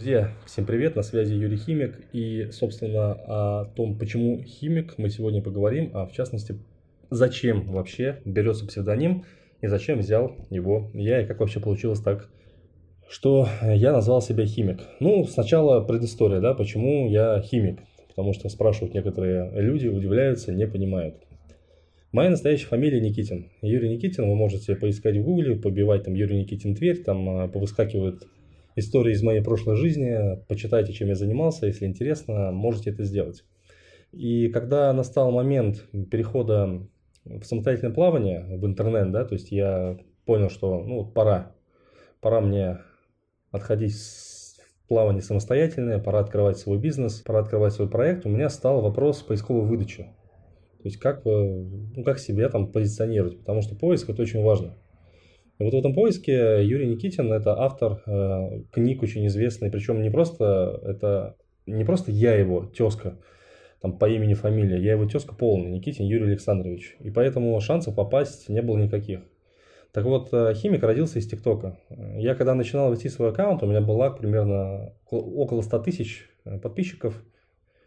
Друзья, всем привет, на связи Юрий Химик. И, собственно, о том, почему химик, мы сегодня поговорим, а в частности, зачем вообще берется псевдоним и зачем взял его я и как вообще получилось так, что я назвал себя химик. Ну, сначала предыстория, да, почему я химик. Потому что спрашивают некоторые люди, удивляются, не понимают. Моя настоящая фамилия Никитин. Юрий Никитин, вы можете поискать в гугле, побивать там Юрий Никитин Тверь, там а, повыскакивает истории из моей прошлой жизни, почитайте, чем я занимался, если интересно, можете это сделать. И когда настал момент перехода в самостоятельное плавание, в интернет, да, то есть я понял, что ну, пора, пора мне отходить в плавание самостоятельное, пора открывать свой бизнес, пора открывать свой проект, у меня стал вопрос поисковой выдачи. То есть как, ну, как себя там позиционировать, потому что поиск это очень важно. И вот в этом поиске Юрий Никитин – это автор э, книг очень известный, причем не просто, это не просто я его, тезка, там, по имени, фамилия, я его тезка полный, Никитин Юрий Александрович. И поэтому шансов попасть не было никаких. Так вот, э, химик родился из ТикТока. Я когда начинал вести свой аккаунт, у меня было примерно около 100 тысяч э, подписчиков.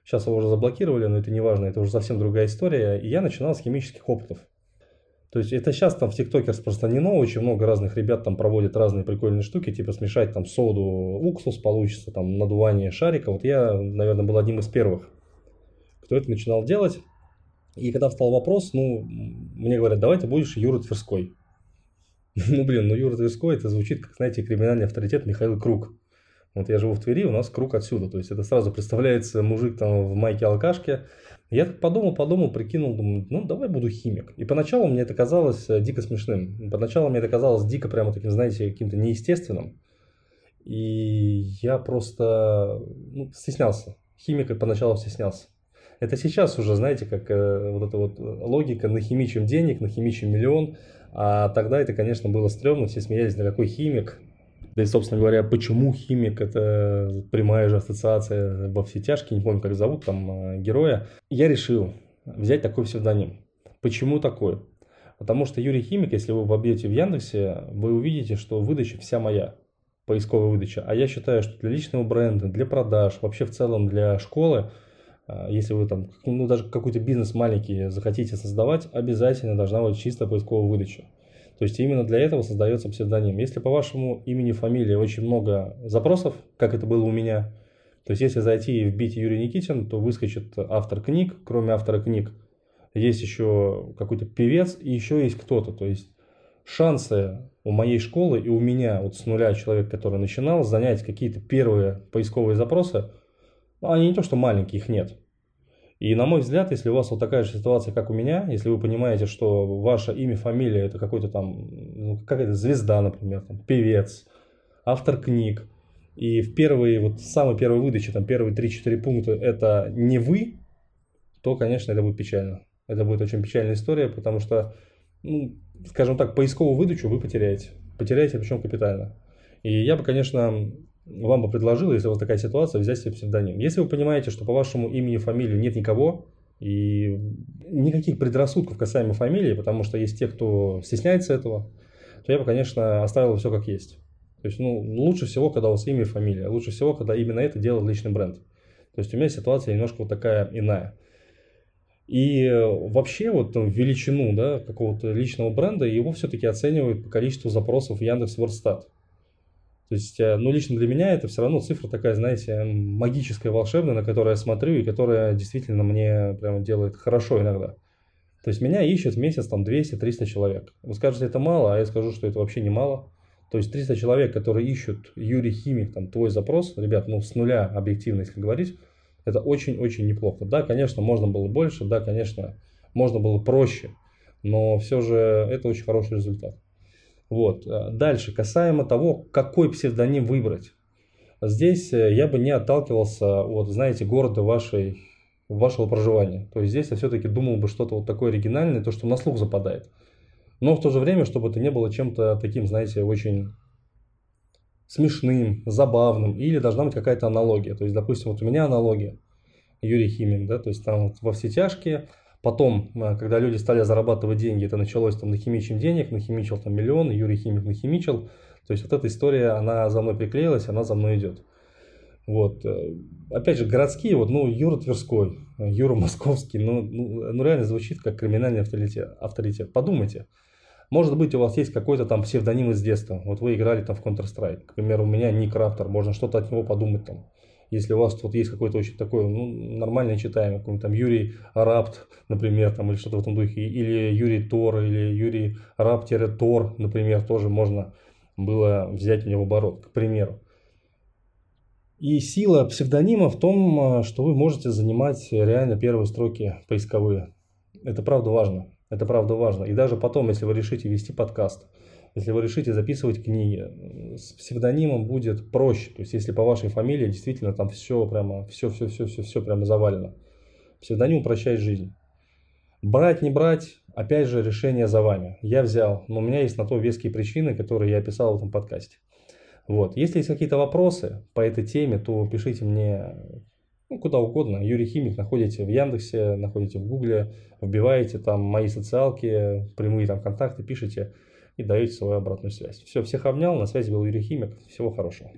Сейчас его уже заблокировали, но это не важно, это уже совсем другая история. И я начинал с химических опытов. То есть это сейчас там в ТикТоке распространено, очень много разных ребят там проводят разные прикольные штуки, типа смешать там соду, уксус получится, там надувание шарика. Вот я, наверное, был одним из первых, кто это начинал делать. И когда встал вопрос, ну, мне говорят, давай ты будешь Юра Тверской. Ну, блин, ну Юра Тверской, это звучит, как, знаете, криминальный авторитет Михаил Круг. Вот я живу в Твери, у нас круг отсюда. То есть это сразу представляется мужик там в майке алкашке, я так подумал, подумал, прикинул, думаю, ну давай буду химик. И поначалу мне это казалось э, дико смешным. Поначалу мне это казалось дико прямо таким, знаете, каким-то неестественным. И я просто ну, стеснялся. Химика поначалу стеснялся. Это сейчас уже, знаете, как э, вот эта вот логика, нахимичим денег, нахимичим миллион. А тогда это, конечно, было стрёмно, все смеялись, на какой химик, да и, собственно говоря, почему химик – это прямая же ассоциация во все тяжкие, не помню, как зовут там э, героя. Я решил взять такой псевдоним. Почему такой? Потому что Юрий Химик, если вы вобьете в Яндексе, вы увидите, что выдача вся моя, поисковая выдача. А я считаю, что для личного бренда, для продаж, вообще в целом для школы, э, если вы там, ну даже какой-то бизнес маленький захотите создавать, обязательно должна быть чистая поисковая выдача. То есть именно для этого создается псевдоним. Если по вашему имени, фамилии очень много запросов, как это было у меня, то есть если зайти и вбить Юрий Никитин, то выскочит автор книг, кроме автора книг. Есть еще какой-то певец и еще есть кто-то. То есть шансы у моей школы и у меня, вот с нуля человек, который начинал, занять какие-то первые поисковые запросы, они не то что маленькие, их нет. И на мой взгляд, если у вас вот такая же ситуация, как у меня, если вы понимаете, что ваше имя, фамилия это какой-то там, ну, какая-то звезда, например, там, певец, автор книг, и в первые, вот в самой первой выдаче, там первые 3-4 пункта это не вы, то, конечно, это будет печально. Это будет очень печальная история, потому что, ну, скажем так, поисковую выдачу вы потеряете. Потеряете, причем капитально. И я бы, конечно, вам бы предложил, если у вас такая ситуация, взять себе псевдоним. Если вы понимаете, что по вашему имени, фамилии нет никого, и никаких предрассудков касаемо фамилии, потому что есть те, кто стесняется этого, то я бы, конечно, оставил все как есть. То есть, ну, лучше всего, когда у вас имя и фамилия. Лучше всего, когда именно это делает личный бренд. То есть, у меня ситуация немножко вот такая иная. И вообще вот величину да, какого-то личного бренда его все-таки оценивают по количеству запросов в Яндекс Вордстат. То есть, э, ну, лично для меня это все равно цифра такая, знаете, магическая, волшебная, на которую я смотрю и которая действительно мне прямо делает хорошо иногда. То есть, меня ищет в месяц там 200-300 человек. Вы скажете, это мало, а я скажу, что это вообще не мало. То есть, 300 человек, которые ищут Юрий Химик, там, твой запрос, ребят, ну, с нуля объективно, если говорить, это очень-очень неплохо. Да, конечно, можно было больше, да, конечно, можно было проще, но все же это очень хороший результат. Вот. Э, дальше, касаемо того, какой псевдоним выбрать. Здесь э, я бы не отталкивался от, знаете, города вашей, вашего проживания. То есть здесь я все-таки думал бы что-то вот такое оригинальное, то, что на слух западает. Но в то же время, чтобы это не было чем-то таким, знаете, очень смешным, забавным, или должна быть какая-то аналогия. То есть, допустим, вот у меня аналогия, Юрий Химин, да, то есть там вот во все тяжкие, Потом, э, когда люди стали зарабатывать деньги, это началось там нахимичим денег, нахимичил там миллион, Юрий Химик нахимичил. То есть вот эта история, она за мной приклеилась, она за мной идет. Вот. Э, опять же, городские, вот, ну, Юра Тверской, Юра Московский, ну, ну, ну реально звучит как криминальный авторитет. авторитет. Подумайте. Может быть, у вас есть какой-то там псевдоним из детства. Вот вы играли там в Counter-Strike. К примеру, у меня Ник Раптор. Можно что-то от него подумать там. Если у вас тут есть какой-то очень такой, ну, нормально читаемый, какой-нибудь там Юрий Рапт, например, там, или что-то в этом духе, или Юрий Тор, или Юрий Рап-Тор, например, тоже можно было взять мне в оборот, к примеру. И сила псевдонима в том, э, что вы можете занимать реально первые строки поисковые. Это правда важно. Это правда важно. И даже потом, если вы решите вести подкаст, если вы решите записывать книги, с псевдонимом будет проще. То есть, если по вашей фамилии действительно там все прямо, все, все, все, все, все прямо завалено. Псевдоним упрощает жизнь. Брать, не брать, опять же, решение за вами. Я взял, но у меня есть на то веские причины, которые я описал в этом подкасте. Вот. Если есть какие-то вопросы по этой теме, то пишите мне ну, куда угодно. Юрий Химик находите в Яндексе, находите в Гугле, вбиваете там мои социалки, прямые там контакты, пишите и даете свою обратную связь. Все, всех обнял, на связи был Юрий Химик. Всего хорошего.